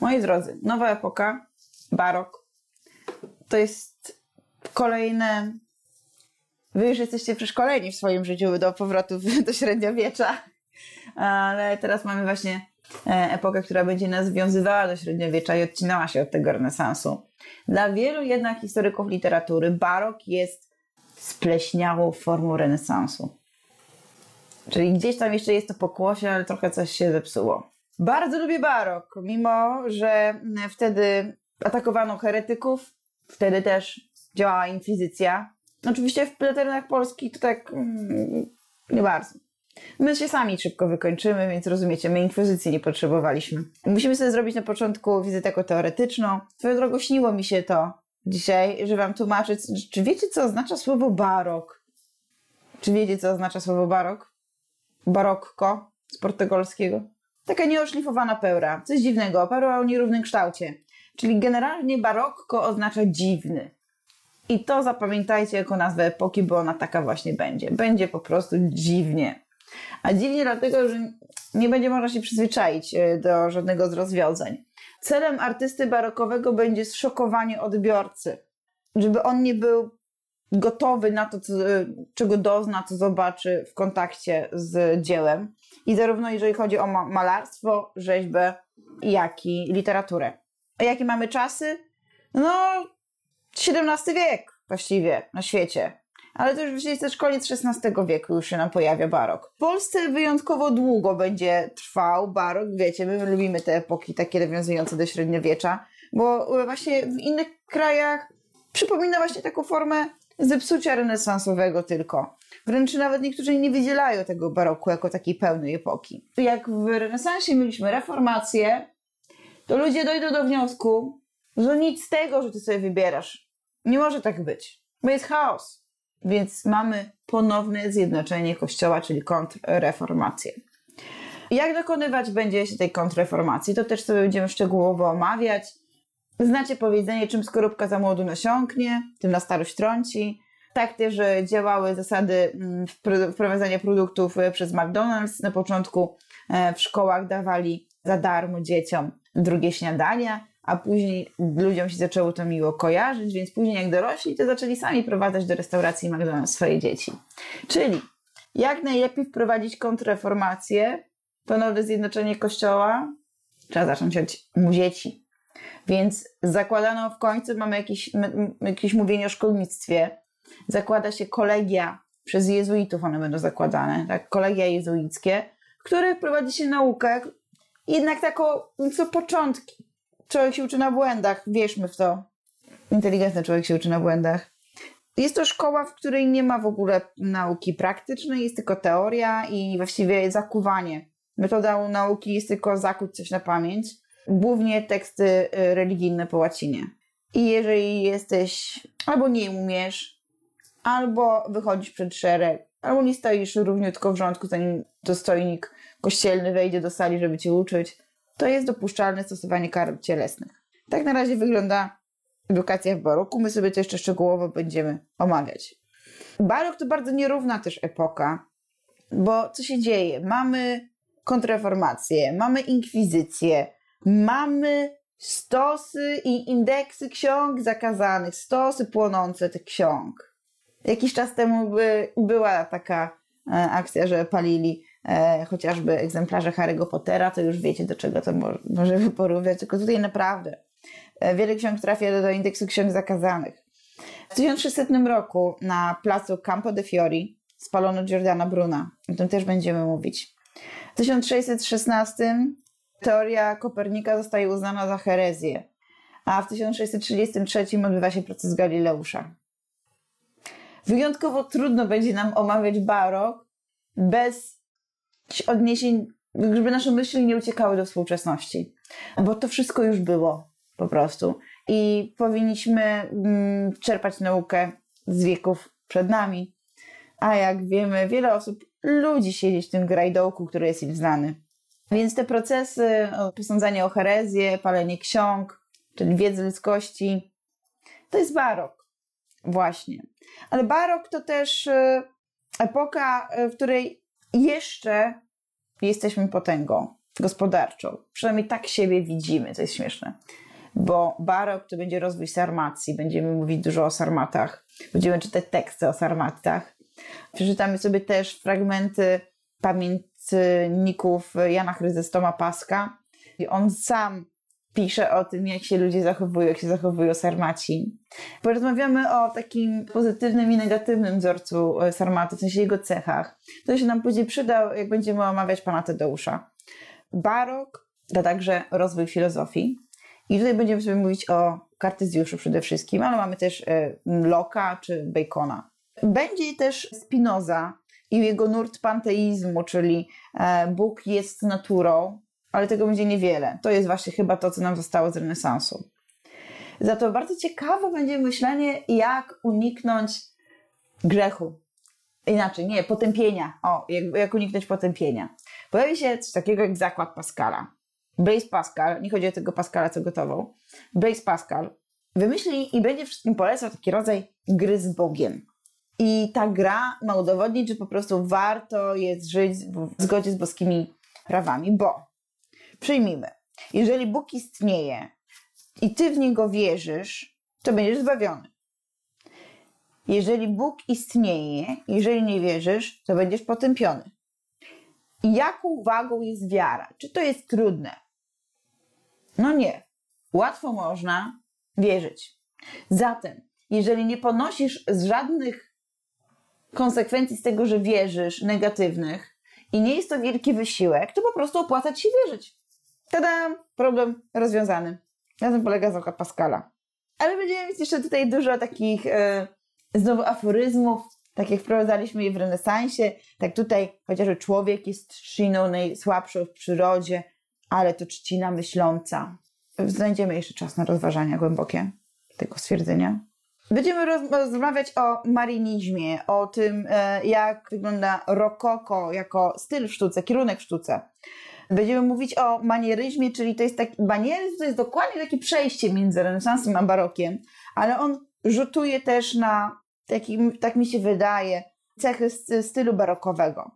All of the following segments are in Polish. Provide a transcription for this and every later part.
Moi drodzy, nowa epoka, barok, to jest kolejne. Wy już jesteście przeszkoleni w swoim życiu do powrotu do średniowiecza, ale teraz mamy właśnie e, epokę, która będzie nas wiązywała do średniowiecza i odcinała się od tego renesansu. Dla wielu jednak historyków literatury barok jest spleśniałą formą renesansu. Czyli gdzieś tam jeszcze jest to pokłosie, ale trochę coś się zepsuło. Bardzo lubię barok, mimo że wtedy atakowano heretyków, wtedy też działała inkwizycja. Oczywiście w terenach Polski to tak mm, nie bardzo. My się sami szybko wykończymy, więc rozumiecie, my inkwizycji nie potrzebowaliśmy. Musimy sobie zrobić na początku wizytę teoretyczną. Swoją drogą śniło mi się to dzisiaj, że wam tłumaczę, czy wiecie, co oznacza słowo barok? Czy wiecie, co oznacza słowo barok? Barokko z portugalskiego. Taka nieoszlifowana pełra, coś dziwnego, pełra o nierównym kształcie. Czyli generalnie barokko oznacza dziwny. I to zapamiętajcie jako nazwę epoki, bo ona taka właśnie będzie. Będzie po prostu dziwnie. A dziwnie dlatego, że nie będzie można się przyzwyczaić e, do żadnego z rozwiązań. Celem artysty barokowego będzie zszokowanie odbiorcy, żeby on nie był gotowy na to, co, czego dozna, co zobaczy w kontakcie z dziełem. I zarówno jeżeli chodzi o malarstwo, rzeźbę, jak i literaturę. A jakie mamy czasy? No, XVII wiek właściwie na świecie. Ale to już jest też koniec XVI wieku, już się nam pojawia barok. W Polsce wyjątkowo długo będzie trwał barok. Wiecie, my lubimy te epoki takie nawiązujące do średniowiecza, bo właśnie w innych krajach przypomina właśnie taką formę zepsucia renesansowego tylko. Wręcz nawet niektórzy nie wydzielają tego baroku jako takiej pełnej epoki. Jak w renesansie mieliśmy reformację, to ludzie dojdą do wniosku, że nic z tego, że ty sobie wybierasz. Nie może tak być, bo jest chaos. Więc mamy ponowne zjednoczenie Kościoła, czyli kontrreformację. Jak dokonywać będzie się tej kontrreformacji, to też sobie będziemy szczegółowo omawiać. Znacie powiedzenie, czym skorupka za młodu nasiąknie, tym na starość trąci. Tak też działały zasady mm, wprowadzania produktów e, przez McDonald's. Na początku e, w szkołach dawali za darmo dzieciom drugie śniadania, a później ludziom się zaczęło to miło kojarzyć, więc później jak dorośli, to zaczęli sami prowadzać do restauracji McDonald's swoje dzieci. Czyli jak najlepiej wprowadzić kontrreformację, ponowne zjednoczenie kościoła, trzeba zacząć od dzieci. Więc zakładano w końcu, mamy jakieś, jakieś mówienie o szkolnictwie, zakłada się kolegia, przez jezuitów one będą zakładane, tak? kolegia jezuickie, w których prowadzi się naukę, jednak taką, co początki. Człowiek się uczy na błędach, wierzmy w to. Inteligentny człowiek się uczy na błędach. Jest to szkoła, w której nie ma w ogóle nauki praktycznej, jest tylko teoria i właściwie zakuwanie. Metoda nauki jest tylko zakuć coś na pamięć, głównie teksty y, religijne po łacinie. I jeżeli jesteś, albo nie umiesz, albo wychodzisz przed szereg, albo nie stoisz równiutko w rządku, zanim dostojnik kościelny wejdzie do sali, żeby cię uczyć, to jest dopuszczalne stosowanie kar cielesnych. Tak na razie wygląda edukacja w baroku. My sobie to jeszcze szczegółowo będziemy omawiać. Barok to bardzo nierówna też epoka, bo co się dzieje? Mamy kontrreformację, mamy inkwizycję, mamy stosy i indeksy ksiąg zakazanych, stosy płonące tych ksiąg. Jakiś czas temu by, była taka e, akcja, że palili e, chociażby egzemplarze Harry'ego Pottera, to już wiecie, do czego to może, może porównać, tylko tutaj naprawdę e, wiele ksiąg trafia do, do indeksu ksiąg zakazanych. W 1600 roku na placu Campo de Fiori spalono Giordana Bruna. O tym też będziemy mówić. W 1616 teoria Kopernika zostaje uznana za herezję, a w 1633 odbywa się proces Galileusza. Wyjątkowo trudno będzie nam omawiać barok bez odniesień, żeby nasze myśli nie uciekały do współczesności, bo to wszystko już było po prostu i powinniśmy mm, czerpać naukę z wieków przed nami. A jak wiemy, wiele osób ludzi siedzieć w tym grajdołku, który jest im znany. Więc te procesy, posądzanie o herezję, palenie ksiąg, czyli wiedzy ludzkości, to jest barok. Właśnie. Ale barok to też e, epoka, e, w której jeszcze jesteśmy potęgą. gospodarczą. Przynajmniej tak siebie widzimy, to jest śmieszne. Bo barok to będzie rozwój sarmacji, będziemy mówić dużo o sarmatach, będziemy czytać teksty o sarmatach. Przeczytamy sobie też fragmenty pamiętników Jana Chryzystoma Paska. I on sam pisze o tym, jak się ludzie zachowują, jak się zachowują sarmaci. Porozmawiamy o takim pozytywnym i negatywnym wzorcu e, sarmatu, w sensie jego cechach. To się nam później przyda, jak będziemy omawiać pana Tadeusza. Barok to także rozwój filozofii. I tutaj będziemy sobie mówić o Kartezjuszu przede wszystkim, ale mamy też e, Loka czy Bacona. Będzie też Spinoza i jego nurt panteizmu, czyli e, Bóg jest naturą, ale tego będzie niewiele. To jest właśnie chyba to, co nam zostało z renesansu. Za to bardzo ciekawe będzie myślenie, jak uniknąć grzechu. Inaczej, nie, potępienia. O, jak, jak uniknąć potępienia. Pojawi się coś takiego jak zakład Pascala. Blaise Pascal, nie chodzi o tego Pascala, co gotował. Blaise Pascal wymyśli i będzie wszystkim polecał taki rodzaj gry z Bogiem. I ta gra ma udowodnić, że po prostu warto jest żyć w zgodzie z boskimi prawami, bo przyjmijmy, jeżeli Bóg istnieje i ty w niego wierzysz, to będziesz zbawiony. Jeżeli Bóg istnieje, jeżeli nie wierzysz, to będziesz potępiony. Jaką wagą jest wiara? Czy to jest trudne? No nie. Łatwo można wierzyć. Zatem, jeżeli nie ponosisz żadnych konsekwencji z tego, że wierzysz, negatywnych, i nie jest to wielki wysiłek, to po prostu opłaca ci się wierzyć. Tada! Problem rozwiązany. Na tym polega zakład Pascala. Ale będziemy mieć jeszcze tutaj dużo takich e, znowu aforyzmów, tak jak wprowadzaliśmy je w renesansie, tak tutaj chociażby człowiek jest trzciną najsłabszą w przyrodzie, ale to trzcina myśląca. Znajdziemy jeszcze czas na rozważania głębokie tego stwierdzenia. Będziemy rozmawiać o marinizmie, o tym, e, jak wygląda rokoko jako styl w sztuce, kierunek w sztuce. Będziemy mówić o manieryzmie, czyli to jest taki, manieryzm to jest dokładnie takie przejście między renesansem a barokiem, ale on rzutuje też na, taki, tak mi się wydaje, cechy stylu barokowego.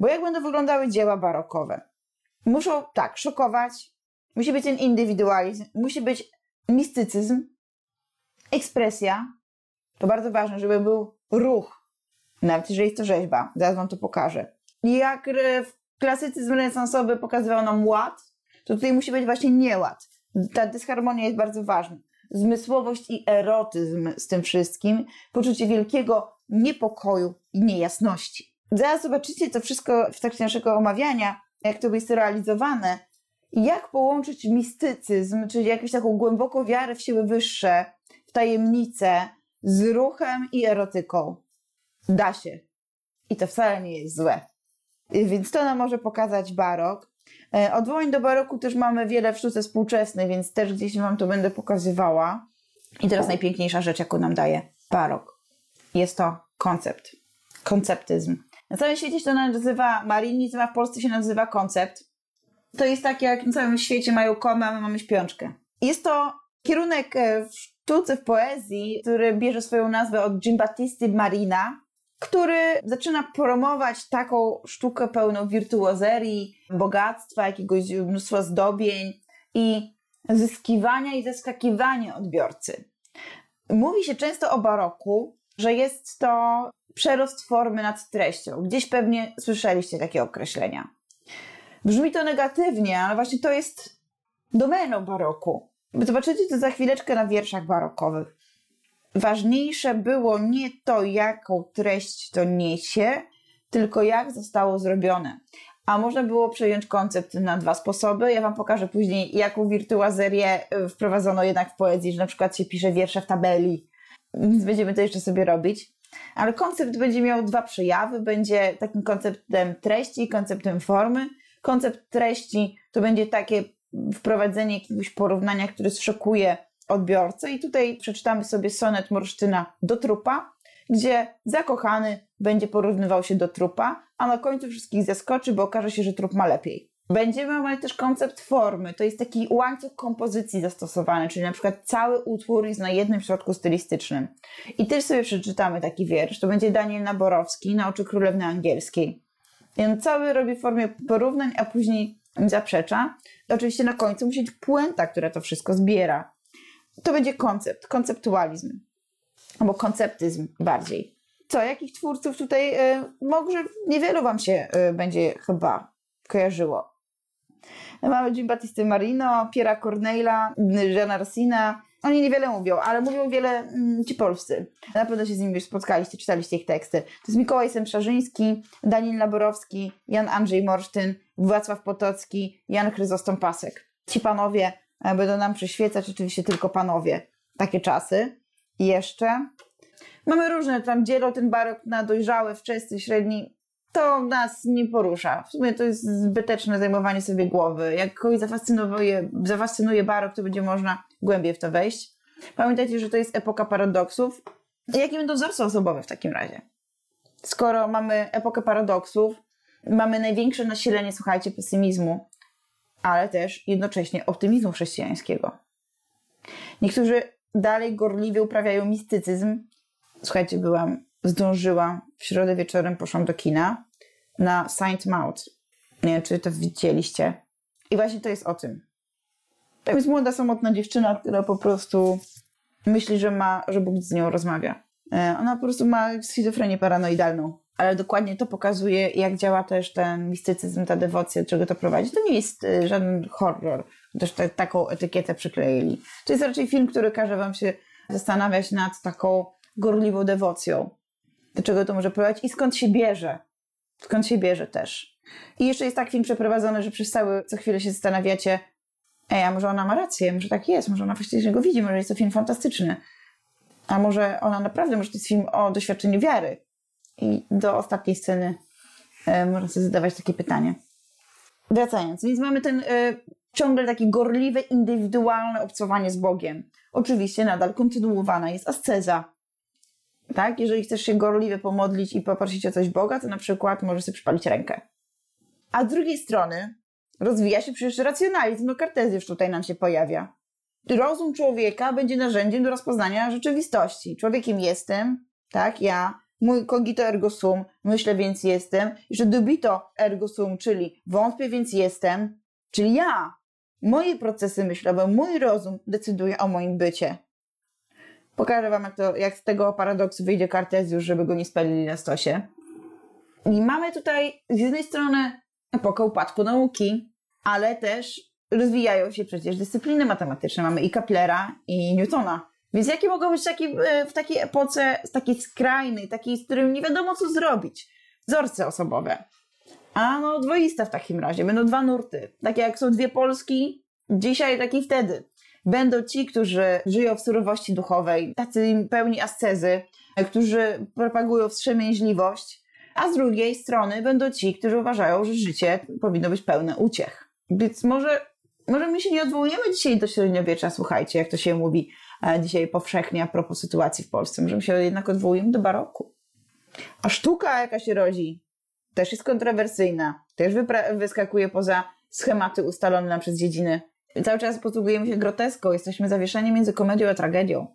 Bo jak będą wyglądały dzieła barokowe? Muszą, tak, szokować, musi być ten indywidualizm, musi być mistycyzm, ekspresja, to bardzo ważne, żeby był ruch, nawet jeżeli jest to rzeźba, zaraz wam to pokażę. Jak w klasycyzm renesansowy pokazywał nam ład, to tutaj musi być właśnie nieład. Ta dysharmonia jest bardzo ważna. Zmysłowość i erotyzm z tym wszystkim, poczucie wielkiego niepokoju i niejasności. Zaraz zobaczycie to wszystko w trakcie naszego omawiania, jak to jest realizowane jak połączyć mistycyzm, czyli jakąś taką głęboką wiarę w siły wyższe, w tajemnice, z ruchem i erotyką. Da się. I to wcale nie jest złe. Więc to nam może pokazać barok. E, odwołań do baroku też mamy wiele w sztuce współczesnej, więc też gdzieś Wam to będę pokazywała. I teraz najpiękniejsza rzecz, jaką nam daje barok. Jest to koncept. Konceptyzm. Na całym świecie się to nazywa marinizm, a w Polsce się nazywa koncept. To jest tak, jak na całym świecie mają komę, a my mamy śpiączkę. Jest to kierunek e, w sztuce, w poezji, który bierze swoją nazwę od Giambattisti Marina, który zaczyna promować taką sztukę pełną wirtuozerii, bogactwa, jakiegoś mnóstwa zdobień i zyskiwania i zaskakiwania odbiorcy. Mówi się często o baroku, że jest to przerost formy nad treścią. Gdzieś pewnie słyszeliście takie określenia. Brzmi to negatywnie, ale właśnie to jest domeną baroku. Zobaczycie to za chwileczkę na wierszach barokowych. Ważniejsze było nie to, jaką treść to niesie, tylko jak zostało zrobione. A można było przejąć koncept na dwa sposoby. Ja Wam pokażę później, jaką wirtuazerię y, wprowadzono jednak w poezji, że na przykład się pisze wiersze w tabeli. Więc będziemy to jeszcze sobie robić. Ale koncept będzie miał dwa przejawy. Będzie takim konceptem treści i konceptem formy. Koncept treści to będzie takie wprowadzenie jakiegoś porównania, które zszokuje odbiorcę. I tutaj przeczytamy sobie sonet Morsztyna do trupa, gdzie zakochany będzie porównywał się do trupa, a na końcu wszystkich zaskoczy, bo okaże się, że trup ma lepiej. Będziemy mieli też koncept formy. To jest taki łańcuch kompozycji zastosowany, czyli na przykład cały utwór jest na jednym środku stylistycznym. I też sobie przeczytamy taki wiersz. To będzie Daniel Naborowski na oczy królewny angielskiej. I on cały robi w formie porównań, a później zaprzecza. Oczywiście na końcu musi być puenta, która to wszystko zbiera. To będzie koncept, konceptualizm. Albo konceptyzm bardziej. Co, jakich twórców tutaj, y, może niewielu wam się y, będzie chyba kojarzyło. Mamy Jim Battista Marino, Piera Corneilla, Jeana Racina. Oni niewiele mówią, ale mówią wiele mm, ci polscy. Na pewno się z nimi już spotkaliście, czytaliście ich teksty. To jest Mikołaj Semszarzyński, Daniel Laborowski, Jan Andrzej Morsztyn, Wacław Potocki, Jan Chryzostom Pasek. Ci panowie e, będą nam przyświecać, oczywiście tylko panowie. Takie czasy. I jeszcze mamy różne, tam dzielą ten barok na dojrzały, wczesny, średni to nas nie porusza. W sumie to jest zbyteczne zajmowanie sobie głowy. Jak kogoś zafascynuje, zafascynuje barok, to będzie można głębiej w to wejść. Pamiętajcie, że to jest epoka paradoksów. Jakie będą wzorce osobowe w takim razie? Skoro mamy epokę paradoksów, mamy największe nasilenie, słuchajcie, pesymizmu, ale też jednocześnie optymizmu chrześcijańskiego. Niektórzy dalej gorliwie uprawiają mistycyzm. Słuchajcie, byłam zdążyłam, w środę wieczorem poszłam do kina na Saint Maud. Nie wiem, czy to widzieliście. I właśnie to jest o tym. To jest młoda, samotna dziewczyna, która po prostu myśli, że ma, że Bóg z nią rozmawia. E, ona po prostu ma schizofrenię paranoidalną. Ale dokładnie to pokazuje, jak działa też ten mistycyzm, ta dewocja, czego to prowadzi. To nie jest e, żaden horror. Też te, taką etykietę przykleili. To jest raczej film, który każe wam się zastanawiać nad taką gorliwą dewocją do czego to może prowadzić i skąd się bierze. Skąd się bierze też. I jeszcze jest tak film przeprowadzony, że przez cały co chwilę się zastanawiacie, ej, a może ona ma rację, może tak jest, może ona faktycznie go widzi, może jest to film fantastyczny. A może ona naprawdę, może to jest film o doświadczeniu wiary. I do ostatniej sceny e, można sobie zadawać takie pytanie. Wracając, więc mamy ten e, ciągle takie gorliwe, indywidualne obcowanie z Bogiem. Oczywiście nadal kontynuowana jest asceza, tak? Jeżeli chcesz się gorliwie pomodlić i poprosić o coś Boga, to na przykład możesz sobie przypalić rękę. A z drugiej strony rozwija się przecież racjonalizm, no kartezjusz tutaj nam się pojawia. Rozum człowieka będzie narzędziem do rozpoznania rzeczywistości. Człowiekiem jestem, tak, ja, mój cogito ergo sum, myślę więc jestem, i że dubito ergo sum, czyli wątpię więc jestem, czyli ja. Moje procesy myślowe, mój rozum decyduje o moim bycie. Pokażę Wam, jak, to, jak z tego paradoksu wyjdzie Kartezjusz, żeby go nie spalili na stosie. I mamy tutaj z jednej strony epokę upadku nauki, ale też rozwijają się przecież dyscypliny matematyczne. Mamy i Keplera, i Newtona. Więc jakie mogą być taki, e, w takiej epoce, takiej skrajnej, takiej, z którym nie wiadomo co zrobić? Wzorce osobowe. A no dwoista w takim razie. Będą dwa nurty. Takie jak są dwie Polski, dzisiaj, tak i wtedy. Będą ci, którzy żyją w surowości duchowej, tacy pełni ascezy, którzy propagują wstrzemięźliwość, a z drugiej strony będą ci, którzy uważają, że życie powinno być pełne uciech. Więc może, może my się nie odwołujemy dzisiaj do średniowiecza, słuchajcie, jak to się mówi e, dzisiaj powszechnie a propos sytuacji w Polsce. Może my się jednak odwołujemy do baroku. A sztuka, jaka się rodzi, też jest kontrowersyjna, też wyskakuje poza schematy ustalone nam przez dziedziny cały czas posługujemy się groteską, jesteśmy zawieszeni między komedią a tragedią.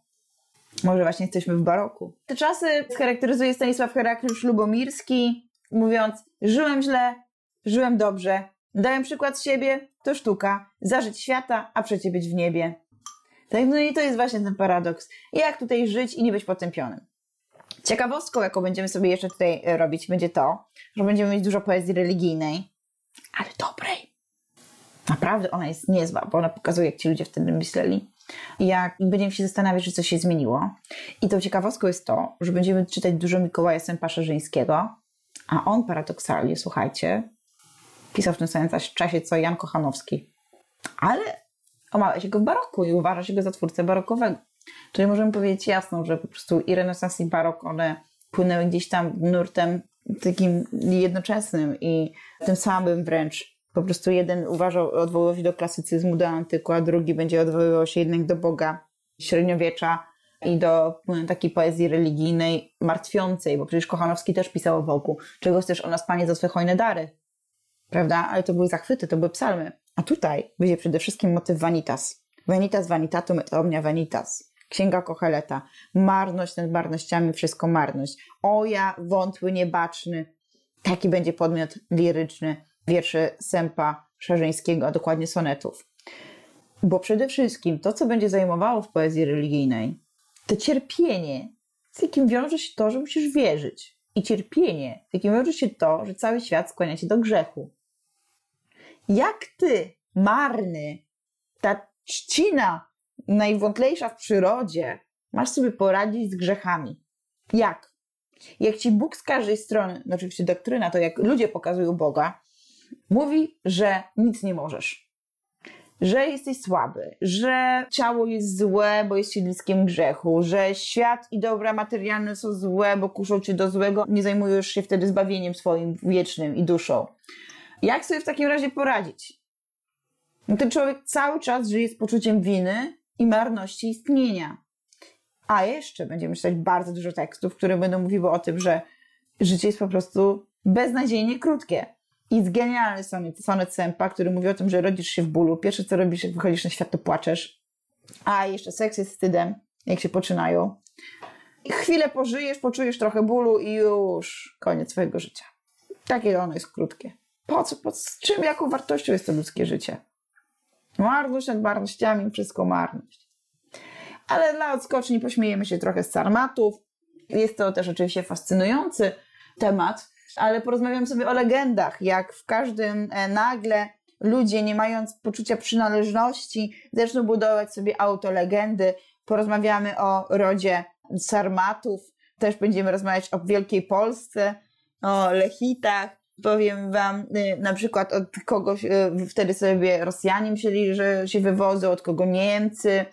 Może właśnie jesteśmy w baroku. Te czasy charakteryzuje Stanisław Herakliusz Lubomirski, mówiąc: Żyłem źle, żyłem dobrze, dałem przykład siebie, to sztuka, zażyć świata, a przecie być w niebie. Tak, no i to jest właśnie ten paradoks. Jak tutaj żyć i nie być potępionym. Ciekawostką, jaką będziemy sobie jeszcze tutaj robić, będzie to, że będziemy mieć dużo poezji religijnej, ale dobrej. Naprawdę ona jest niezła, bo ona pokazuje, jak ci ludzie wtedy myśleli. Jak będziemy się zastanawiać, czy coś się zmieniło. I tą ciekawostką jest to, że będziemy czytać dużo Mikołaja Sępa-Szerzyńskiego, a on paradoksalnie, słuchajcie, pisał w tym samym czasie co Jan Kochanowski. Ale omawia się go w baroku i uważa się go za twórcę barokowego. Czyli możemy powiedzieć jasno, że po prostu i renesans i barok, one płynęły gdzieś tam nurtem takim jednoczesnym i tym samym wręcz po prostu jeden uważał, odwoływał się do klasycyzmu, do antyku, a drugi będzie odwoływał się jednak do Boga średniowiecza i do no, takiej poezji religijnej martwiącej, bo przecież Kochanowski też pisał o Bogu. Czego chcesz o nas, Panie, za swe hojne dary? Prawda? Ale to były zachwyty, to były psalmy. A tutaj będzie przede wszystkim motyw vanitas. Vanitas vanitatum et omnia vanitas. Księga Kocheleta. Marność nad marnościami, wszystko marność. O ja, wątły, niebaczny. Taki będzie podmiot liryczny wierszy Sępa Szarzyńskiego, a dokładnie sonetów. Bo przede wszystkim to, co będzie zajmowało w poezji religijnej, to cierpienie, z jakim wiąże się to, że musisz wierzyć. I cierpienie, z jakim wiąże się to, że cały świat skłania się do grzechu. Jak ty, marny, ta trzcina najwątlejsza w przyrodzie, masz sobie poradzić z grzechami? Jak? Jak ci Bóg z każdej strony, no oczywiście doktryna, to jak ludzie pokazują Boga, mówi, że nic nie możesz. Że jesteś słaby, że ciało jest złe, bo jest siedliskiem grzechu, że świat i dobra materialne są złe, bo kuszą cię do złego, nie zajmujesz się wtedy zbawieniem swoim wiecznym i duszą. Jak sobie w takim razie poradzić? No ten człowiek cały czas żyje z poczuciem winy i marności istnienia. A jeszcze będziemy czytać bardzo dużo tekstów, które będą mówiły o tym, że życie jest po prostu beznadziejnie krótkie. I jest genialny sonet, sonet Sempa, który mówi o tym, że rodzisz się w bólu. Pierwsze co robisz, jak wychodzisz na świat, to płaczesz. A jeszcze seks jest wstydem, jak się poczynają. I chwilę pożyjesz, poczujesz trochę bólu i już koniec swojego życia. Takie ono jest krótkie. Po co? Po z czym, jaką wartością jest to ludzkie życie? Marność nad marnościami, wszystko marność. Ale dla odskoczni pośmiejemy się trochę z sarmatów. Jest to też oczywiście fascynujący temat, ale porozmawiam sobie o legendach, jak w każdym e, nagle ludzie, nie mając poczucia przynależności, zaczną budować sobie autolegendy. Porozmawiamy o rodzie Sarmatów, też będziemy rozmawiać o Wielkiej Polsce, o Lechitach. Powiem wam y, na przykład od kogoś, y, wtedy sobie Rosjanie myśleli, że się wywodzą, od kogo Niemcy,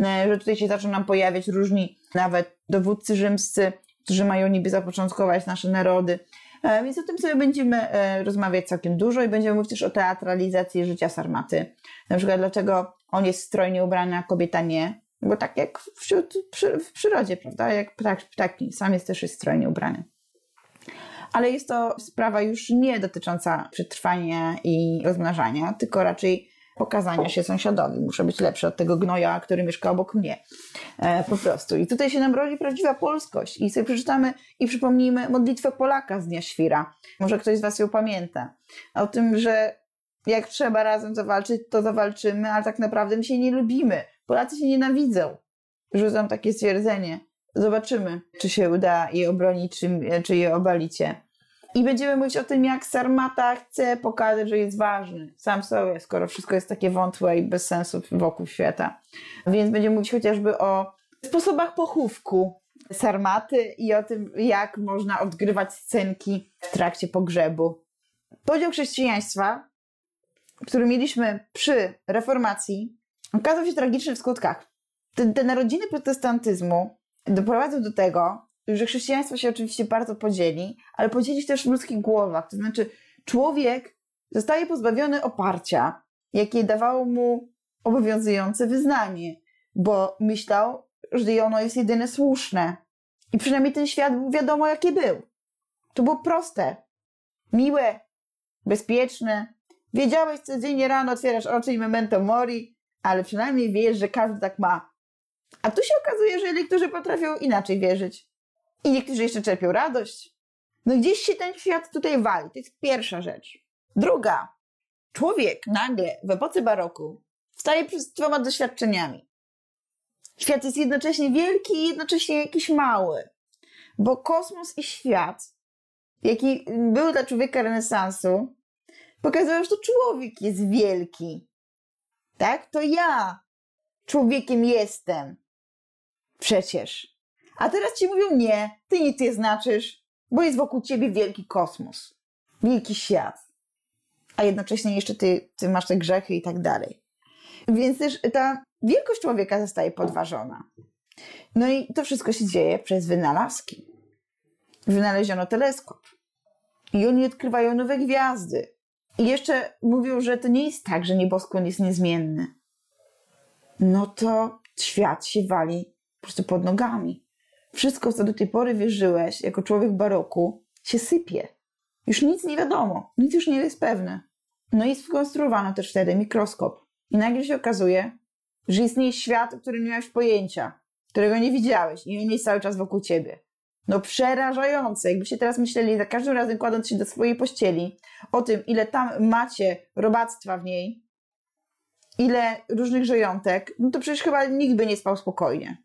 y, że tutaj się zaczną nam pojawiać różni nawet dowódcy rzymscy, którzy mają niby zapoczątkować nasze narody. E, więc o tym sobie będziemy e, rozmawiać całkiem dużo i będziemy mówić też o teatralizacji życia Sarmaty. Na przykład dlaczego on jest strojnie ubrany, a kobieta nie. Bo tak jak wśród, w przyrodzie, prawda? Jak ptak, ptaki, sam jest też jest strojnie ubrany. Ale jest to sprawa już nie dotycząca przetrwania i rozmnażania, tylko raczej pokazania się sąsiadowi. Muszę być lepszy od tego gnoja, który mieszka obok mnie. E, po prostu. I tutaj się nam rodzi prawdziwa polskość. I sobie przeczytamy i przypomnijmy modlitwę Polaka z Dnia Świra. Może ktoś z Was ją pamięta. O tym, że jak trzeba razem zawalczyć, to zawalczymy, ale tak naprawdę my się nie lubimy. Polacy się nienawidzą. Rzucam takie stwierdzenie. Zobaczymy, czy się uda je obronić, czy, czy je obalicie. I będziemy mówić o tym, jak Sarmata chce pokazać, że jest ważny sam sobie, skoro wszystko jest takie wątłe i bez sensu wokół świata. Więc będziemy mówić chociażby o sposobach pochówku Sarmaty i o tym, jak można odgrywać scenki w trakcie pogrzebu. Podział chrześcijaństwa, który mieliśmy przy reformacji, okazał się tragiczny w skutkach. Te, te narodziny protestantyzmu doprowadzą do tego, że chrześcijaństwo się oczywiście bardzo podzieli, ale podzieli się też w ludzkich głowach. To znaczy, człowiek zostaje pozbawiony oparcia, jakie dawało mu obowiązujące wyznanie, bo myślał, że ono jest jedyne słuszne. I przynajmniej ten świat był wiadomo, jaki był. To było proste, miłe, bezpieczne. Wiedziałeś, codziennie rano otwierasz oczy i memento mori, ale przynajmniej wiesz, że każdy tak ma. A tu się okazuje, że niektórzy potrafią inaczej wierzyć. I niektórzy jeszcze czerpią radość. No gdzieś się ten świat tutaj wali. To jest pierwsza rzecz. Druga. Człowiek nagle w epoce baroku staje przed dwoma doświadczeniami. Świat jest jednocześnie wielki i jednocześnie jakiś mały. Bo kosmos i świat, jaki był dla człowieka renesansu, pokazują, że to człowiek jest wielki. Tak? To ja człowiekiem jestem. Przecież. A teraz ci mówią nie, ty nic nie znaczysz, bo jest wokół ciebie wielki kosmos, wielki świat. A jednocześnie jeszcze ty, ty masz te grzechy i tak dalej. Więc też ta wielkość człowieka zostaje podważona. No i to wszystko się dzieje przez wynalazki. Wynaleziono teleskop. I oni odkrywają nowe gwiazdy. I jeszcze mówią, że to nie jest tak, że nieboskłon jest niezmienny. No to świat się wali po prostu pod nogami. Wszystko, co do tej pory wierzyłeś jako człowiek baroku, się sypie. Już nic nie wiadomo, nic już nie jest pewne. No i skonstruowano też wtedy mikroskop. I nagle się okazuje, że istnieje świat, o którym nie miałeś pojęcia, którego nie widziałeś i on jest cały czas wokół ciebie. No przerażające. Jakbyście teraz myśleli za każdym razem kładąc się do swojej pościeli o tym, ile tam macie robactwa w niej, ile różnych żyjątek, no to przecież chyba nikt by nie spał spokojnie.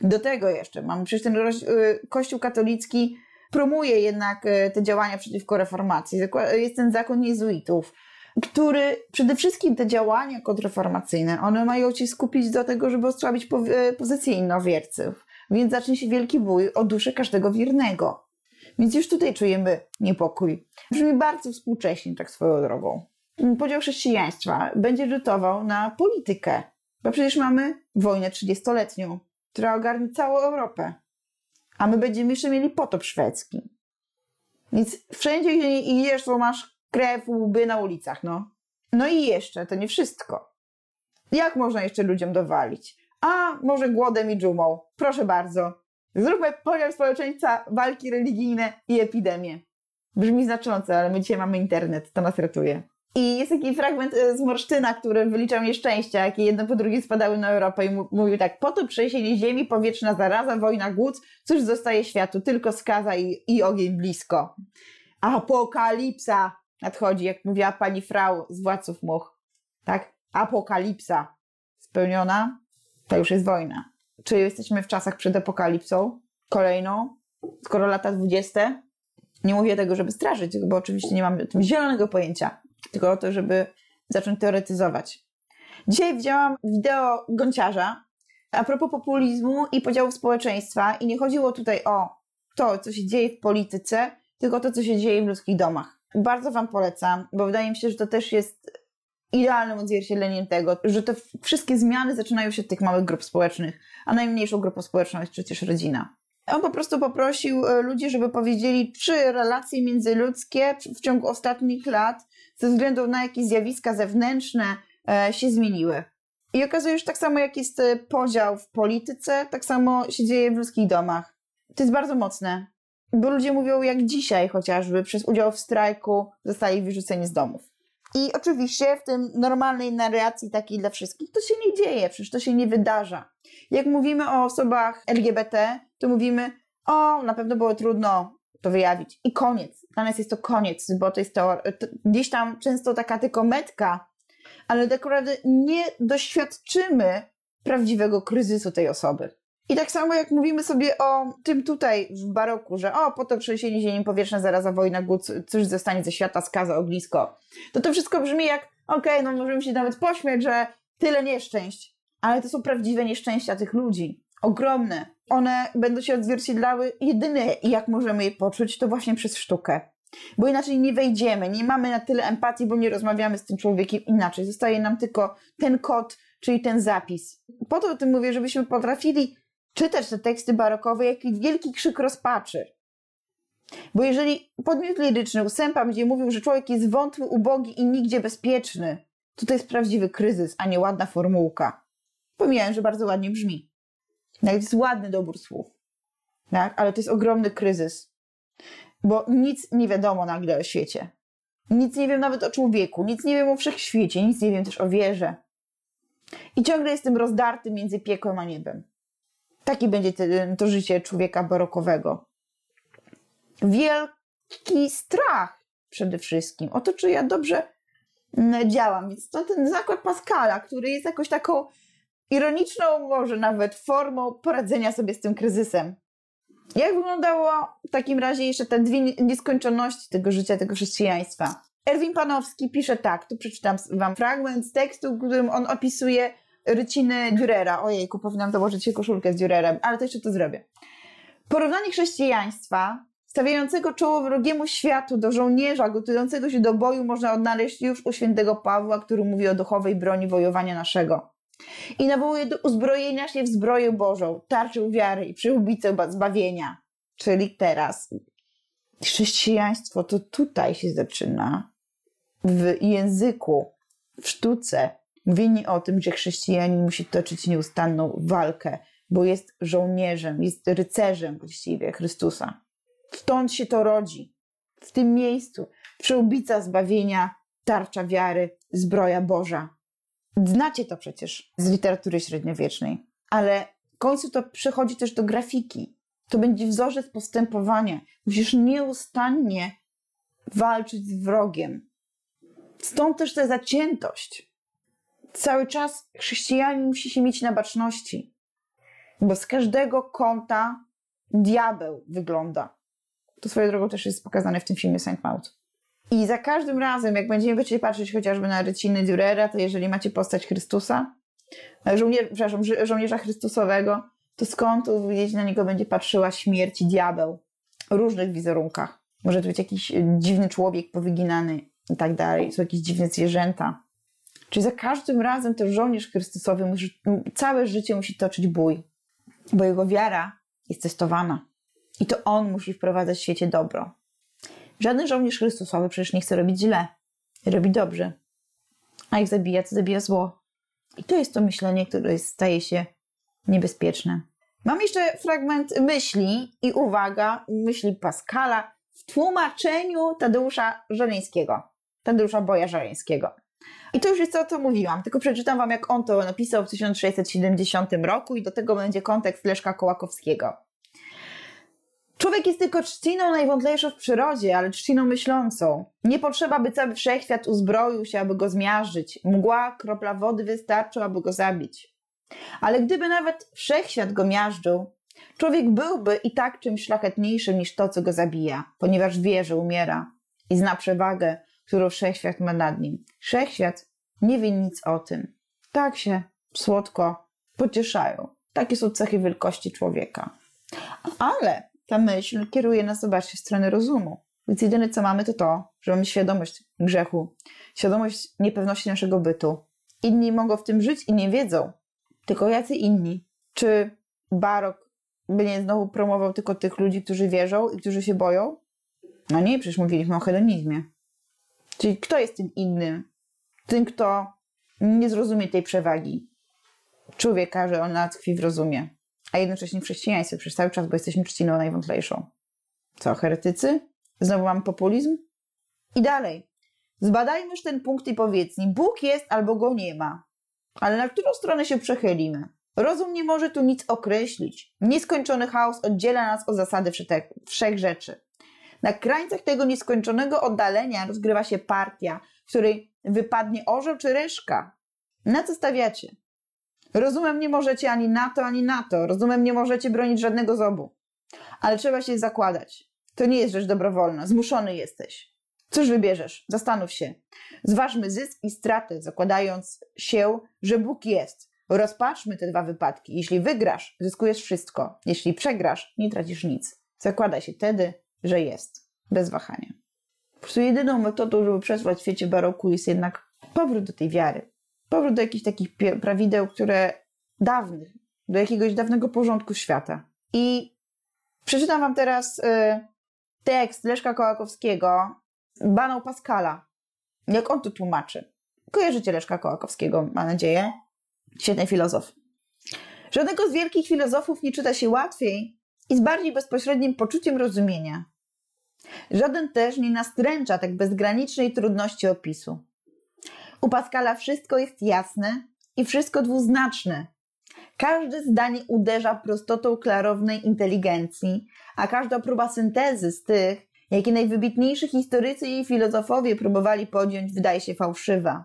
Do tego jeszcze mamy przecież ten y, Kościół katolicki promuje jednak y, te działania przeciwko reformacji. Jest ten zakon jezuitów, który przede wszystkim te działania kontrreformacyjne, one mają się skupić do tego, żeby osłabić y, pozycję innowierców. Więc zacznie się wielki bój o duszę każdego wiernego. Więc już tutaj czujemy niepokój. Brzmi bardzo współcześnie, tak swoją drogą. Podział chrześcijaństwa będzie rzutował na politykę, bo przecież mamy wojnę 30-letnią, która ogarnie całą Europę. A my będziemy jeszcze mieli potop szwedzki. Więc wszędzie idziesz, to masz krew, łby na ulicach, no. No i jeszcze, to nie wszystko. Jak można jeszcze ludziom dowalić? A, może głodem i dżumą. Proszę bardzo. Zróbmy podział społeczeństwa, walki religijne i epidemie. Brzmi znacząco, ale my dzisiaj mamy internet, to nas ratuje. I jest taki fragment e, z Morsztyna, który wyliczał nieszczęścia, jakie jedno po drugie spadały na Europę i mówił tak, potop, trzęsienie ziemi, powietrzna zaraza, wojna, głód, cóż zostaje światu, tylko skaza i, i ogień blisko. Apokalipsa nadchodzi, jak mówiła pani Frau z Władców Much. Tak? Apokalipsa spełniona, to już jest wojna. Czy jesteśmy w czasach przed apokalipsą? Kolejną? Skoro lata dwudzieste? Nie mówię tego, żeby straszyć, bo oczywiście nie tym zielonego pojęcia tylko o to, żeby zacząć teoretyzować. Dzisiaj widziałam wideo gąciarza a propos populizmu i podziału społeczeństwa i nie chodziło tutaj o to, co się dzieje w polityce, tylko to, co się dzieje w ludzkich domach. Bardzo Wam polecam, bo wydaje mi się, że to też jest idealnym odzwierciedleniem tego, że te wszystkie zmiany zaczynają się od tych małych grup społecznych, a najmniejszą grupą społeczną jest przecież rodzina. On po prostu poprosił e, ludzi, żeby powiedzieli, czy relacje międzyludzkie w ciągu ostatnich lat ze względu na jakieś zjawiska zewnętrzne e, się zmieniły. I okazuje się, że tak samo jak jest e, podział w polityce, tak samo się dzieje w ludzkich domach. To jest bardzo mocne, bo ludzie mówią, jak dzisiaj chociażby przez udział w strajku zostali wyrzuceni z domów. I oczywiście w tym normalnej narracji takiej dla wszystkich to się nie dzieje, przecież to się nie wydarza. Jak mówimy o osobach LGBT, to mówimy, o, na pewno było trudno to wyjawić. I koniec. Dla nas jest to koniec, bo to jest to, to gdzieś tam często taka tylko metka, ale tak naprawdę nie doświadczymy prawdziwego kryzysu tej osoby. I tak samo jak mówimy sobie o tym tutaj w baroku, że o, po to trzęsienie ziemi powietrzne, zaraza, wojna, głód, coś zostanie ze świata, skaza, ognisko. To to wszystko brzmi jak, okej, okay, no możemy się nawet pośmiać, że tyle nieszczęść. Ale to są prawdziwe nieszczęścia tych ludzi. Ogromne. One będą się odzwierciedlały jedyne, jak możemy je poczuć, to właśnie przez sztukę. Bo inaczej nie wejdziemy, nie mamy na tyle empatii, bo nie rozmawiamy z tym człowiekiem inaczej. Zostaje nam tylko ten kod, czyli ten zapis. Po to o tym mówię, żebyśmy potrafili czytać te teksty barokowe jak wielki krzyk rozpaczy. Bo jeżeli podmiot liryczny Usępa będzie mówił, że człowiek jest wątły, ubogi i nigdzie bezpieczny, to to jest prawdziwy kryzys, a nie ładna formułka. Pomijając, że bardzo ładnie brzmi. Nawet jest ładny dobór słów. Tak? Ale to jest ogromny kryzys. Bo nic nie wiadomo nagle o świecie. Nic nie wiem nawet o człowieku, nic nie wiem o wszechświecie, nic nie wiem też o wierze. I ciągle jestem rozdarty między piekłem a niebem. Taki będzie to życie człowieka barokowego. Wielki strach przede wszystkim o to, czy ja dobrze mm, działam. Więc to ten zakład Pascala, który jest jakoś taką ironiczną, może nawet formą poradzenia sobie z tym kryzysem. Jak wyglądało w takim razie jeszcze te dwie nieskończoności tego życia, tego chrześcijaństwa? Erwin Panowski pisze tak, tu przeczytam wam fragment z tekstu, w którym on opisuje ryciny Dürera. Ojejku, powinnam założyć się koszulkę z Dürerem, ale to jeszcze to zrobię. Porównanie chrześcijaństwa stawiającego czoło wrogiemu światu do żołnierza gotującego się do boju można odnaleźć już u świętego Pawła, który mówi o duchowej broni wojowania naszego. I nawołuje do uzbrojenia się w zbroję Bożą, tarczę wiary i przyłbicę zbawienia. Czyli teraz chrześcijaństwo to tutaj się zaczyna w języku, w sztuce, Mówienie o tym, że chrześcijanin musi toczyć nieustanną walkę, bo jest żołnierzem, jest rycerzem właściwie Chrystusa. Stąd się to rodzi. W tym miejscu. Przyłbica zbawienia, tarcza wiary, zbroja Boża. Znacie to przecież z literatury średniowiecznej. Ale w końcu to przechodzi też do grafiki. To będzie wzorzec postępowania. Musisz nieustannie walczyć z wrogiem. Stąd też ta zaciętość. Cały czas chrześcijanin musi się mieć na baczności, bo z każdego kąta diabeł wygląda. To swoją drogą też jest pokazane w tym filmie Saint Maud. I za każdym razem, jak będziemy będziecie patrzeć chociażby na ryciny Dürera, to jeżeli macie postać Chrystusa, żołnierza, przepraszam, żołnierza Chrystusowego, to skąd widzieć na niego będzie patrzyła śmierć i diabeł w różnych wizerunkach. Może to być jakiś dziwny człowiek powyginany i tak dalej, są jakieś dziwne zwierzęta. Czyli za każdym razem ten żołnierz Chrystusowy musi, całe życie musi toczyć bój, bo jego wiara jest testowana. I to on musi wprowadzać w świecie dobro. Żaden żołnierz Chrystusowy przecież nie chce robić źle. Robi dobrze. A jak zabija, to zabija zło. I to jest to myślenie, które staje się niebezpieczne. Mam jeszcze fragment myśli i uwaga, myśli Pascala w tłumaczeniu Tadeusza Żeleńskiego. Tadeusza Boja Żeleńskiego. I to już jest to, co mówiłam, tylko przeczytam wam, jak on to napisał w 1670 roku i do tego będzie kontekst Leszka Kołakowskiego. Człowiek jest tylko trzciną najwątlejszą w przyrodzie, ale trzciną myślącą. Nie potrzeba, by cały wszechświat uzbroił się, aby go zmiażdżyć. Mgła, kropla wody wystarczą, aby go zabić. Ale gdyby nawet wszechświat go miażdżył, człowiek byłby i tak czymś szlachetniejszym niż to, co go zabija, ponieważ wie, że umiera i zna przewagę, którą wszechświat ma nad nim. Wszechświat nie wie nic o tym. Tak się słodko pocieszają. Takie są cechy wielkości człowieka. Ale ta myśl kieruje nas, zobaczcie, w stronę rozumu. Więc jedyne, co mamy, to to, że mamy świadomość grzechu, świadomość niepewności naszego bytu. Inni mogą w tym żyć i nie wiedzą. Tylko jacy inni? Czy barok by nie znowu promował tylko tych ludzi, którzy wierzą i którzy się boją? No nie, przecież mówiliśmy o hedonizmie. Czyli kto jest tym innym? Tym, kto nie zrozumie tej przewagi człowieka, że ona tkwi w rozumie a jednocześnie w chrześcijaństwie przez cały czas, bo jesteśmy trzciną najwątlejszą. Co, heretycy? Znowu mamy populizm? I dalej. Zbadajmy już ten punkt i powiedzmy, Bóg jest albo go nie ma. Ale na którą stronę się przechylimy? Rozum nie może tu nic określić. Nieskończony chaos oddziela nas od zasady wszech rzeczy. Na krańcach tego nieskończonego oddalenia rozgrywa się partia, w której wypadnie orzeł czy ryżka. Na co stawiacie? Rozumem nie możecie ani na to, ani na to. Rozumem nie możecie bronić żadnego z obu. Ale trzeba się zakładać. To nie jest rzecz dobrowolna. Zmuszony jesteś. Cóż wybierzesz? Zastanów się. Zważmy zysk i stratę, zakładając się, że Bóg jest. Rozpatrzmy te dwa wypadki. Jeśli wygrasz, zyskujesz wszystko. Jeśli przegrasz, nie tracisz nic. Zakładaj się wtedy, że jest. Bez wahania. Po prostu jedyną metodą, żeby przetrwać w świecie baroku jest jednak powrót do tej wiary powrót do jakichś takich prawideł, które dawnych, do jakiegoś dawnego porządku świata. I przeczytam wam teraz y, tekst Leszka Kołakowskiego, Banał Pascala. Jak on to tłumaczy. Kojarzycie Leszka Kołakowskiego, mam nadzieję. Świetny filozof. Żadnego z wielkich filozofów nie czyta się łatwiej i z bardziej bezpośrednim poczuciem rozumienia. Żaden też nie nastręcza tak bezgranicznej trudności opisu. U Pascala wszystko jest jasne i wszystko dwuznaczne. Każde zdanie uderza prostotą klarownej inteligencji, a każda próba syntezy z tych, jakie najwybitniejsi historycy i filozofowie próbowali podjąć, wydaje się fałszywa.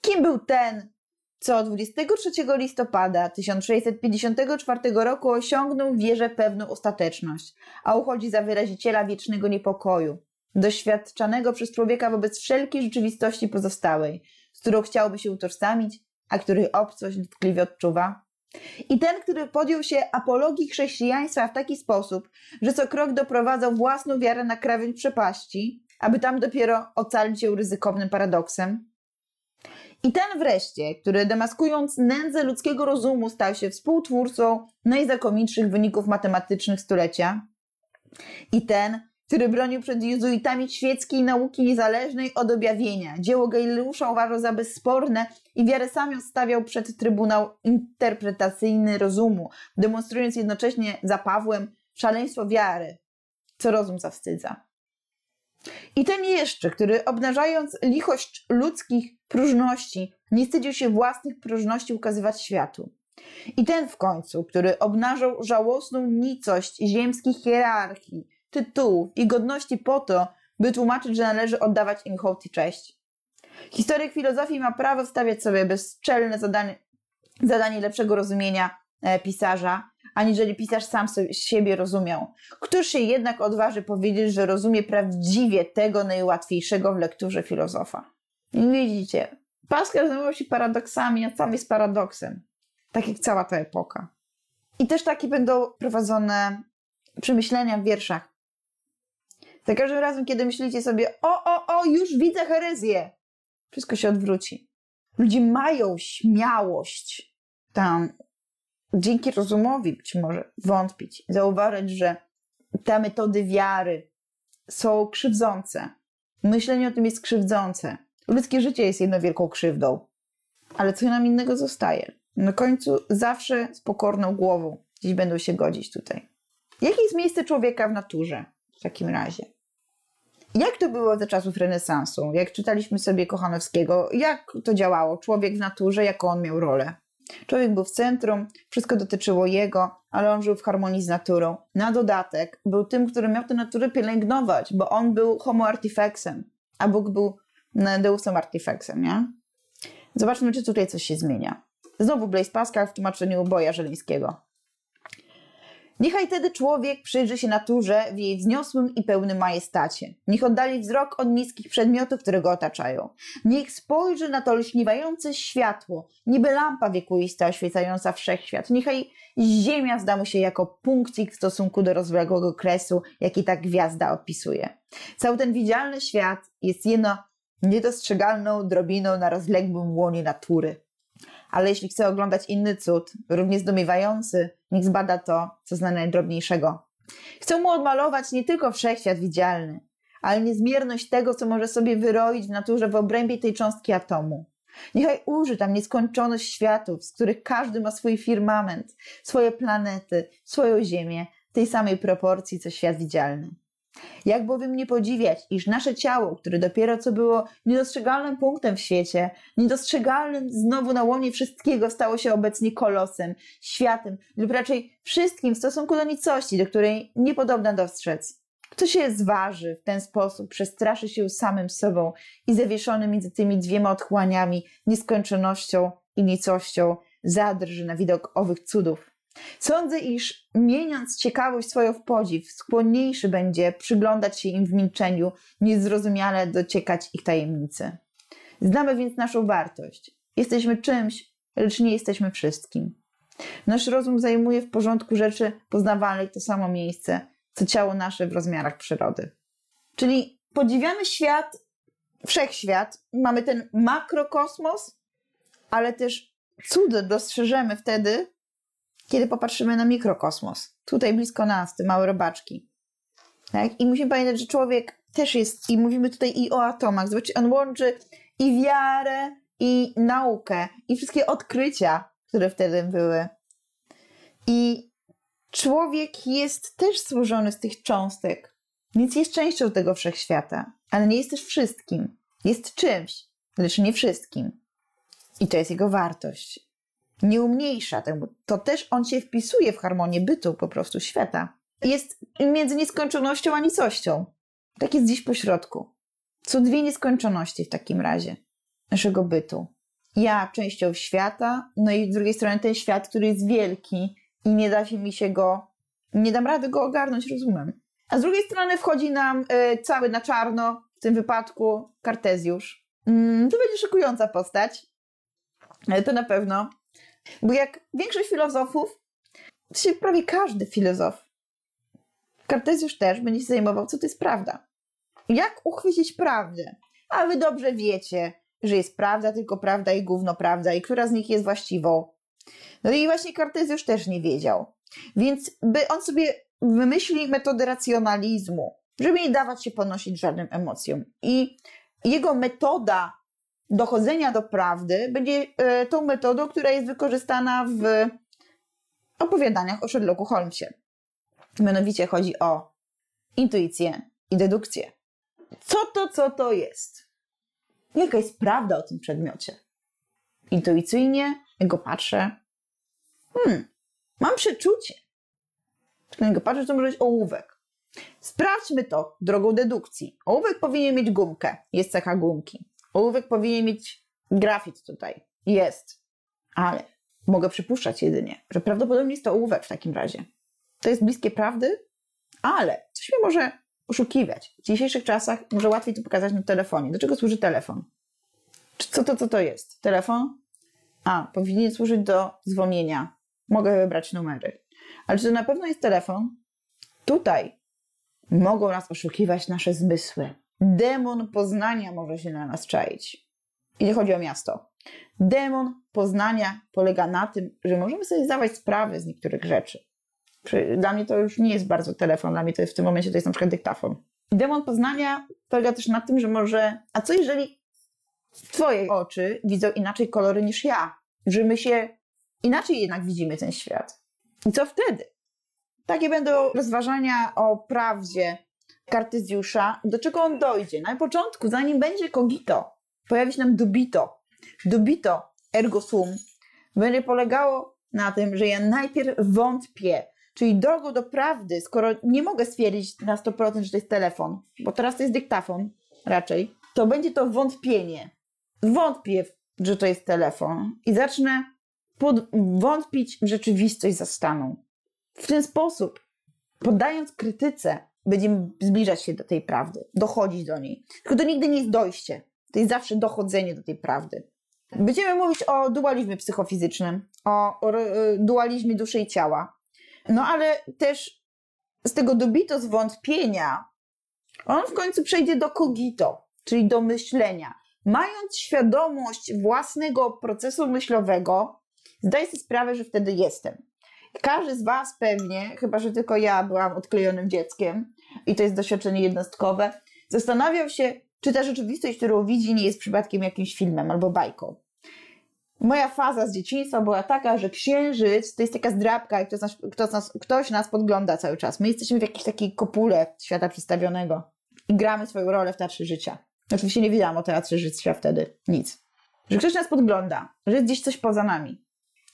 Kim był ten, co 23 listopada 1654 roku osiągnął wieżę pewną ostateczność, a uchodzi za wyraziciela wiecznego niepokoju, doświadczanego przez człowieka wobec wszelkiej rzeczywistości pozostałej, z którą chciałby się utożsamić, a której obcość dotkliwie odczuwa. I ten, który podjął się apologii chrześcijaństwa w taki sposób, że co krok doprowadzał własną wiarę na krawędź przepaści, aby tam dopiero ocalić ją ryzykownym paradoksem. I ten wreszcie, który demaskując nędzę ludzkiego rozumu stał się współtwórcą najzakomitszych wyników matematycznych stulecia. I ten, który bronił przed jezuitami świeckiej nauki niezależnej od objawienia. Dzieło Galileusza uważał za bezsporne i wiarę sam stawiał przed Trybunał Interpretacyjny Rozumu, demonstrując jednocześnie za Pawłem szaleństwo wiary, co rozum zawstydza. I ten jeszcze, który obnażając lichość ludzkich próżności, nie wstydził się własnych próżności ukazywać światu. I ten w końcu, który obnażał żałosną nicość ziemskich hierarchii, tytułów i godności po to, by tłumaczyć, że należy oddawać im hołd i cześć. Historyk filozofii ma prawo stawiać sobie bezczelne zadanie, zadanie lepszego rozumienia e, pisarza, aniżeli pisarz sam sobie, siebie rozumiał. Któż się jednak odważy powiedzieć, że rozumie prawdziwie tego najłatwiejszego w lekturze filozofa? Widzicie, Pascal zajmował się paradoksami, a sam jest paradoksem. Tak jak cała ta epoka. I też takie będą prowadzone przemyślenia w wierszach. Za każdym razem, kiedy myślicie sobie, o, o, o, już widzę herezję, wszystko się odwróci. Ludzie mają śmiałość tam, dzięki rozumowi być może, wątpić, zauważyć, że te metody wiary są krzywdzące. Myślenie o tym jest krzywdzące. Ludzkie życie jest jedną wielką krzywdą. Ale co nam innego zostaje? Na końcu zawsze z pokorną głową gdzieś będą się godzić tutaj. Jakie jest miejsce człowieka w naturze w takim razie? Jak to było za czasów renesansu? Jak czytaliśmy sobie Kochanowskiego, jak to działało? Człowiek w naturze, jaką on miał rolę? Człowiek był w centrum, wszystko dotyczyło jego, ale on żył w harmonii z naturą. Na dodatek był tym, który miał tę naturę pielęgnować, bo on był homo artifexem, a Bóg był deusem artifexem, nie? Zobaczmy, czy tutaj coś się zmienia. Znowu Blaise Pascal w tłumaczeniu Boja Żeleńskiego. Niechaj tedy człowiek przyjrzy się naturze w jej wzniosłym i pełnym majestacie. Niech oddali wzrok od niskich przedmiotów, które go otaczają. Niech spojrzy na to lśniwające światło, niby lampa wiekuista oświecająca wszechświat. Niechaj ziemia zda mu się jako punkcik w stosunku do rozległego kresu, jaki ta gwiazda opisuje. Cały ten widzialny świat jest jedno niedostrzegalną drobiną na rozległym łonie natury ale jeśli chce oglądać inny cud, równie zdumiewający, niech zbada to, co zna najdrobniejszego. Chcę mu odmalować nie tylko wszechświat widzialny, ale niezmierność tego, co może sobie wyroić w naturze w obrębie tej cząstki atomu. Niechaj uży tam nieskończoność światów, z których każdy ma swój firmament, swoje planety, swoją Ziemię, tej samej proporcji, co świat widzialny. Jak bowiem nie podziwiać, iż nasze ciało, które dopiero co było niedostrzegalnym punktem w świecie, niedostrzegalnym znowu na łonie wszystkiego, stało się obecnie kolosem, światem lub raczej wszystkim w stosunku do nicości, do której niepodobna dostrzec. Kto się zważy w ten sposób, przestraszy się samym sobą i zawieszony między tymi dwiema otchłaniami, nieskończonością i nicością, zadrży na widok owych cudów. Sądzę, iż mieniąc ciekawość swoją w podziw, skłonniejszy będzie przyglądać się im w milczeniu, niezrozumiale dociekać ich tajemnicy. Znamy więc naszą wartość. Jesteśmy czymś, lecz nie jesteśmy wszystkim. Nasz rozum zajmuje w porządku rzeczy poznawalnych to samo miejsce, co ciało nasze w rozmiarach przyrody. Czyli podziwiamy świat, wszechświat, mamy ten makrokosmos, ale też cud dostrzeżemy wtedy, kiedy popatrzymy na mikrokosmos, tutaj blisko nas, te małe robaczki. Tak? I musimy pamiętać, że człowiek też jest, i mówimy tutaj i o atomach, zobaczcie, on łączy i wiarę, i naukę, i wszystkie odkrycia, które wtedy były. I człowiek jest też złożony z tych cząstek, więc jest częścią tego wszechświata, ale nie jest też wszystkim. Jest czymś, lecz nie wszystkim. I to jest jego wartość nie umniejsza temu. To też on się wpisuje w harmonię bytu po prostu świata. Jest między nieskończonością a nicością. Tak jest dziś po środku. Są dwie nieskończoności w takim razie naszego bytu. Ja częścią świata, no i z drugiej strony ten świat, który jest wielki i nie da się mi się go, nie dam rady go ogarnąć rozumem. A z drugiej strony wchodzi nam y, cały na czarno, w tym wypadku Kartezjusz. Mm, to będzie szykująca postać. To na pewno. Bo jak większość filozofów, się prawie każdy filozof, Kartezjusz też będzie się zajmował, co to jest prawda. Jak uchwycić prawdę? A wy dobrze wiecie, że jest prawda, tylko prawda i gówno prawda i która z nich jest właściwą. No i właśnie Kartezjusz też nie wiedział. Więc by on sobie wymyśli metodę racjonalizmu, żeby nie dawać się ponosić żadnym emocjom. I jego metoda dochodzenia do prawdy będzie e, tą metodą, która jest wykorzystana w opowiadaniach o Sherlocku Holmesie. Mianowicie chodzi o intuicję i dedukcję. Co to, co to jest? Jaka jest prawda o tym przedmiocie? Intuicyjnie, jak go patrzę, Hmm, mam przeczucie. Na niego patrzę, to może być ołówek. Sprawdźmy to drogą dedukcji. Ołówek powinien mieć gumkę. Jest cecha gumki. Ołówek powinien mieć grafit tutaj. Jest. Ale mogę przypuszczać jedynie, że prawdopodobnie jest to ołówek w takim razie. To jest bliskie prawdy, ale coś mnie może oszukiwać. W dzisiejszych czasach może łatwiej to pokazać na telefonie. Do czego służy telefon? Co to, co to jest? Telefon? A, powinien służyć do dzwonienia. Mogę wybrać numery. Ale czy to na pewno jest telefon? Tutaj mogą nas oszukiwać nasze zmysły. Demon poznania może się na nas czaić. I nie chodzi o miasto. Demon poznania polega na tym, że możemy sobie zdawać sprawę z niektórych rzeczy. Dla mnie to już nie jest bardzo telefon, dla mnie to jest w tym momencie to jest na przykład dyktafon. Demon poznania polega też na tym, że może, a co jeżeli twoje oczy widzą inaczej kolory niż ja? Że my się inaczej jednak widzimy ten świat. I co wtedy? Takie będą rozważania o prawdzie Kartezjusza. Do czego on dojdzie? Na początku, zanim będzie kogito, pojawi się nam dubito. Dubito ergo sum będzie polegało na tym, że ja najpierw wątpię, czyli drogą do prawdy, skoro nie mogę stwierdzić na 100%, że to jest telefon, bo teraz to jest dyktafon raczej, to będzie to wątpienie. Wątpię, że to jest telefon i zacznę wątpić w rzeczywistość zastaną. W ten sposób, poddając krytyce, będziemy zbliżać się do tej prawdy, dochodzić do niej. Tylko to nigdy nie jest dojście, to jest zawsze dochodzenie do tej prawdy. Będziemy mówić o dualizmie psychofizycznym, o, e, dualizmie duszy i ciała. No ale też z tego dobito zwątpienia on w końcu przejdzie do cogito, czyli do myślenia. Mając świadomość własnego procesu myślowego, zdaję sobie sprawę, że wtedy jestem. Każdy z Was pewnie, chyba że tylko ja byłam odklejonym dzieckiem i to jest doświadczenie jednostkowe, zastanawiał się, czy ta rzeczywistość, którą widzi, nie jest przypadkiem jakimś filmem albo bajką. Moja faza z dzieciństwa była taka, że księżyc to jest taka zdrabka i ktoś nas, ktoś, nas, ktoś nas podgląda cały czas. My jesteśmy w jakiejś takiej kopule świata przedstawionego i gramy swoją rolę w teatrze życia. Oczywiście nie wiedziałam o teatrze życia wtedy. Nic. Że ktoś nas podgląda, że jest gdzieś coś poza nami.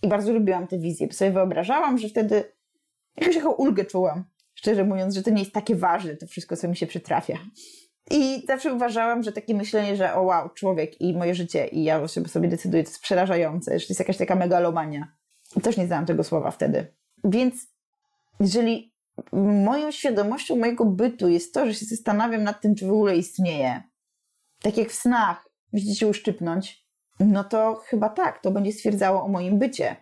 I bardzo lubiłam te wizje, bo sobie wyobrażałam, że wtedy jakąś taką ulgę czułam. Szczerze mówiąc, że to nie jest takie ważne, to wszystko, co mi się przytrafia. I zawsze uważałam, że takie myślenie, że o wow, człowiek i moje życie i ja sobie decyduję, to jest przerażające, że to jest jakaś taka megalomania. Też nie znałam tego słowa wtedy. Więc jeżeli moją świadomością mojego bytu jest to, że się zastanawiam nad tym, czy w ogóle istnieje, tak jak w snach, musicie się uszczypnąć, no to chyba tak, to będzie stwierdzało o moim bycie,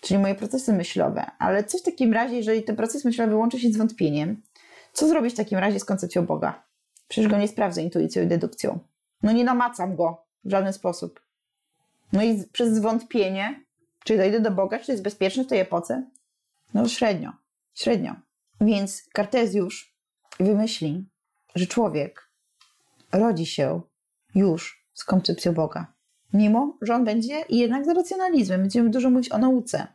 czyli moje procesy myślowe. Ale co w takim razie, jeżeli ten proces myślowy łączy się z wątpieniem, co zrobić w takim razie z koncepcją Boga? Przecież go nie sprawdzę intuicją i dedukcją. No nie namacam go w żaden sposób. No i przez zwątpienie, czy dojdę do Boga, czy jest bezpieczny w tej epoce? No średnio, średnio. Więc Kartezjusz wymyśli, że człowiek rodzi się już z koncepcją Boga. Mimo, że on będzie jednak za racjonalizmem. Będziemy dużo mówić o nauce.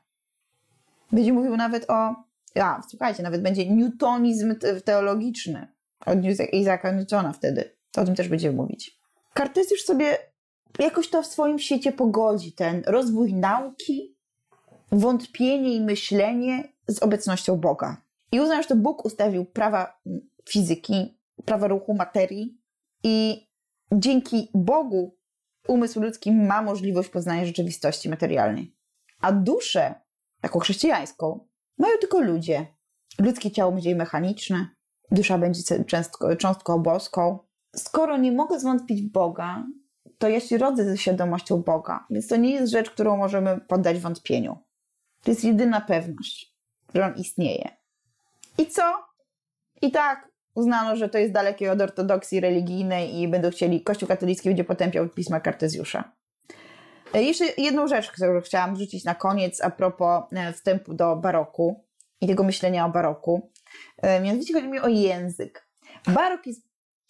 Będzie mówił nawet o. Ja, słuchajcie, nawet będzie newtonizm teologiczny od Isaaca Newtona wtedy. To o tym też będziemy mówić. Kartezjusz sobie jakoś to w swoim świecie pogodzi. Ten rozwój nauki, wątpienie i myślenie z obecnością Boga. I uznał, że to Bóg ustawił prawa fizyki, prawa ruchu materii i dzięki Bogu umysł ludzki ma możliwość poznania rzeczywistości materialnej. A duszę, taką chrześcijańską, mają tylko ludzie. Ludzkie ciało będzie mechaniczne, dusza będzie cząstką, cząstką boską. Skoro nie mogę zwątpić w Boga, to ja się rodzę ze świadomością Boga, więc to nie jest rzecz, którą możemy poddać wątpieniu. To jest jedyna pewność, że On istnieje. I co? I tak uznano, że to jest dalekie od ortodoksji religijnej i będą chcieli, Kościół katolicki będzie potępiał pisma Kartezjusza. E, jeszcze jedną rzecz, którą chciałam rzucić na koniec a propos e, wstępu do baroku i tego myślenia o baroku. E, mianowicie chodzi mi o język. Barok jest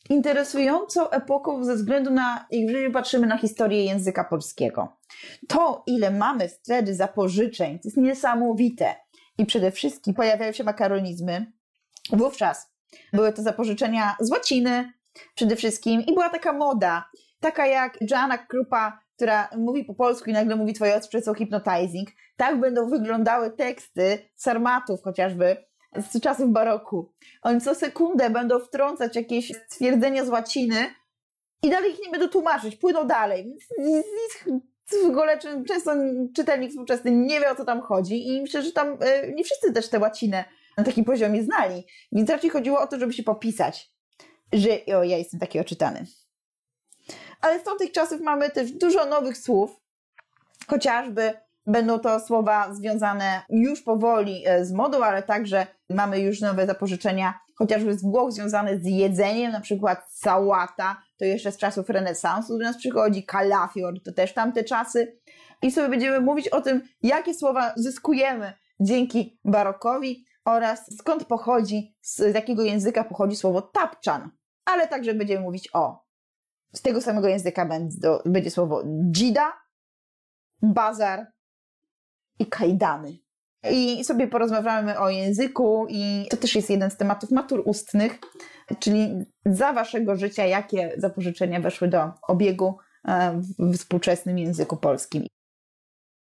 interesującą epoką ze względu na, jeżeli patrzymy na historię języka polskiego. To, ile mamy wtedy zapożyczeń, to jest niesamowite. I przede wszystkim pojawiają się makaronizmy. Wówczas były to zapożyczenia z łaciny przede wszystkim i była taka moda, taka jak Joanna Krupa która mówi po polsku i nagle mówi twoje oczy są hypnotizing. Tak będą wyglądały teksty sarmatów chociażby z czasów baroku. Oni co sekundę będą wtrącać jakieś stwierdzenia z łaciny i dalej ich nie będą tłumaczyć, płyną dalej. W ogóle często czytelnik współczesny nie wie o co tam chodzi i myślę, że tam e, nie wszyscy też tę łacinę na takim poziomie znali. Więc raczej chodziło o to, żeby się popisać, że o, ja jestem taki oczytany. Ale z tamtych czasów mamy też dużo nowych słów, chociażby będą to słowa związane już powoli e, z modą, ale także mamy już nowe zapożyczenia, chociażby z Włoch związane z jedzeniem, na przykład sałata, to jeszcze z czasów renesansu do nas przychodzi, kalafior, to też tamte czasy. I sobie będziemy mówić o tym, jakie słowa zyskujemy dzięki barokowi oraz skąd pochodzi, z jakiego języka pochodzi słowo tapczan. Ale także będziemy mówić o, z tego samego języka będzie, słowo dzida, bazar i kajdany. I sobie porozmawiamy o języku, i to też jest jeden z tematów matur ustnych, czyli za waszego życia, jakie zapożyczenia weszły do obiegu e, w współczesnym języku polskim.